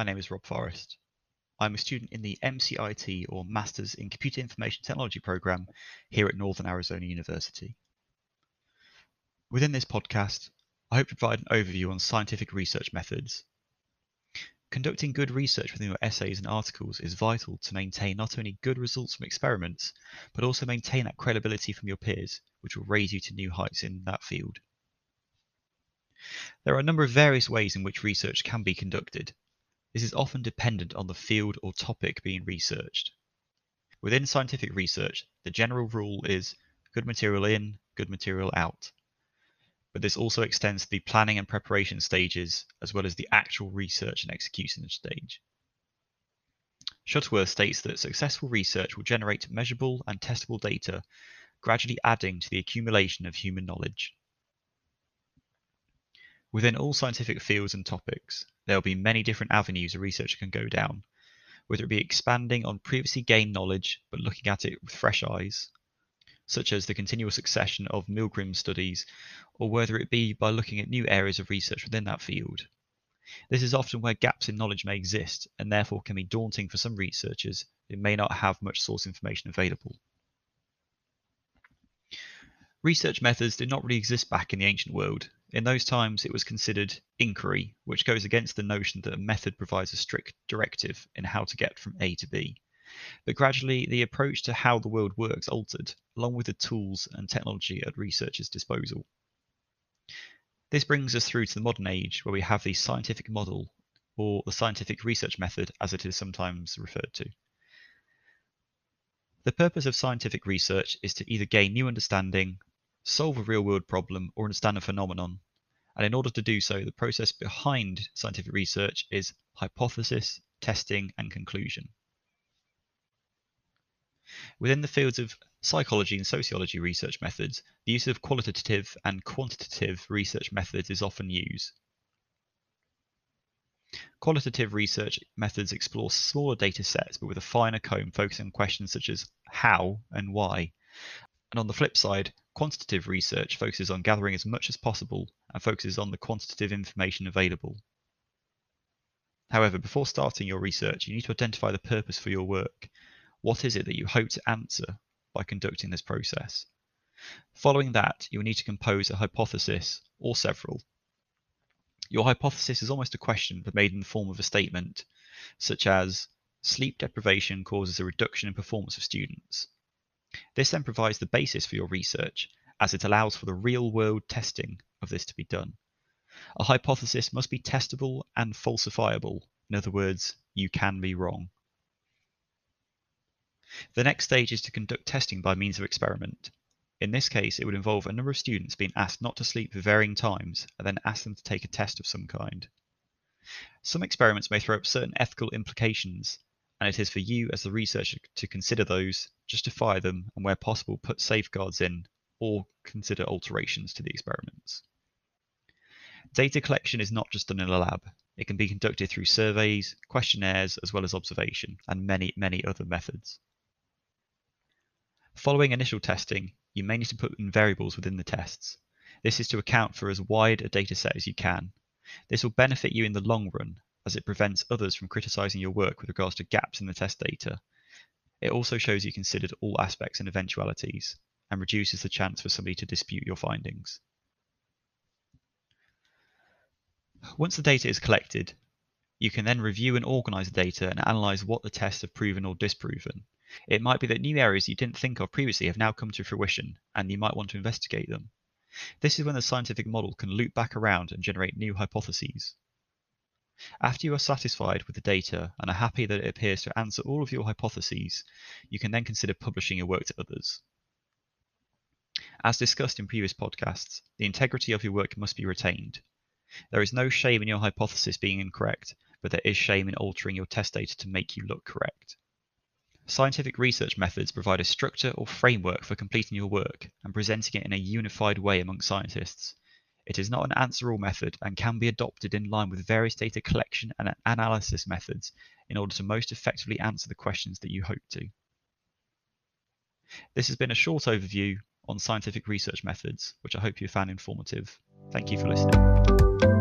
my name is Rob Forest. I'm a student in the MCIT or Masters in Computer Information Technology program here at Northern Arizona University. Within this podcast, I hope to provide an overview on scientific research methods. Conducting good research within your essays and articles is vital to maintain not only good results from experiments, but also maintain that credibility from your peers, which will raise you to new heights in that field. There are a number of various ways in which research can be conducted. This is often dependent on the field or topic being researched. Within scientific research, the general rule is good material in, good material out. But this also extends to the planning and preparation stages, as well as the actual research and execution stage. Shuttleworth states that successful research will generate measurable and testable data, gradually adding to the accumulation of human knowledge. Within all scientific fields and topics, there will be many different avenues a researcher can go down, whether it be expanding on previously gained knowledge but looking at it with fresh eyes, such as the continual succession of Milgram studies, or whether it be by looking at new areas of research within that field. This is often where gaps in knowledge may exist and therefore can be daunting for some researchers who may not have much source information available. Research methods did not really exist back in the ancient world, in those times, it was considered inquiry, which goes against the notion that a method provides a strict directive in how to get from A to B. But gradually, the approach to how the world works altered, along with the tools and technology at researchers' disposal. This brings us through to the modern age, where we have the scientific model, or the scientific research method, as it is sometimes referred to. The purpose of scientific research is to either gain new understanding solve a real world problem, or understand a phenomenon. And in order to do so, the process behind scientific research is hypothesis, testing, and conclusion. Within the fields of psychology and sociology research methods, the use of qualitative and quantitative research methods is often used. Qualitative research methods explore smaller data sets but with a finer comb focusing on questions such as how and why. And on the flip side, Quantitative research focuses on gathering as much as possible and focuses on the quantitative information available. However, before starting your research, you need to identify the purpose for your work. What is it that you hope to answer by conducting this process? Following that, you will need to compose a hypothesis or several. Your hypothesis is almost a question but made in the form of a statement, such as sleep deprivation causes a reduction in performance of students. This then provides the basis for your research, as it allows for the real-world testing of this to be done. A hypothesis must be testable and falsifiable. In other words, you can be wrong. The next stage is to conduct testing by means of experiment. In this case, it would involve a number of students being asked not to sleep for varying times and then ask them to take a test of some kind. Some experiments may throw up certain ethical implications and it is for you as the researcher to consider those, justify them, and where possible put safeguards in or consider alterations to the experiments. Data collection is not just done in a lab. It can be conducted through surveys, questionnaires, as well as observation, and many, many other methods. Following initial testing, you may need to put in variables within the tests. This is to account for as wide a data set as you can. This will benefit you in the long run as it prevents others from criticizing your work with regards to gaps in the test data. It also shows you considered all aspects and eventualities, and reduces the chance for somebody to dispute your findings. Once the data is collected, you can then review and organize the data and analyze what the tests have proven or disproven. It might be that new areas you didn't think of previously have now come to fruition, and you might want to investigate them. This is when the scientific model can loop back around and generate new hypotheses. After you are satisfied with the data and are happy that it appears to answer all of your hypotheses, you can then consider publishing your work to others. As discussed in previous podcasts, the integrity of your work must be retained. There is no shame in your hypothesis being incorrect, but there is shame in altering your test data to make you look correct. Scientific research methods provide a structure or framework for completing your work and presenting it in a unified way among scientists. It is not an answer-all method and can be adopted in line with various data collection and analysis methods in order to most effectively answer the questions that you hope to. This has been a short overview on scientific research methods, which I hope you found informative. Thank you for listening.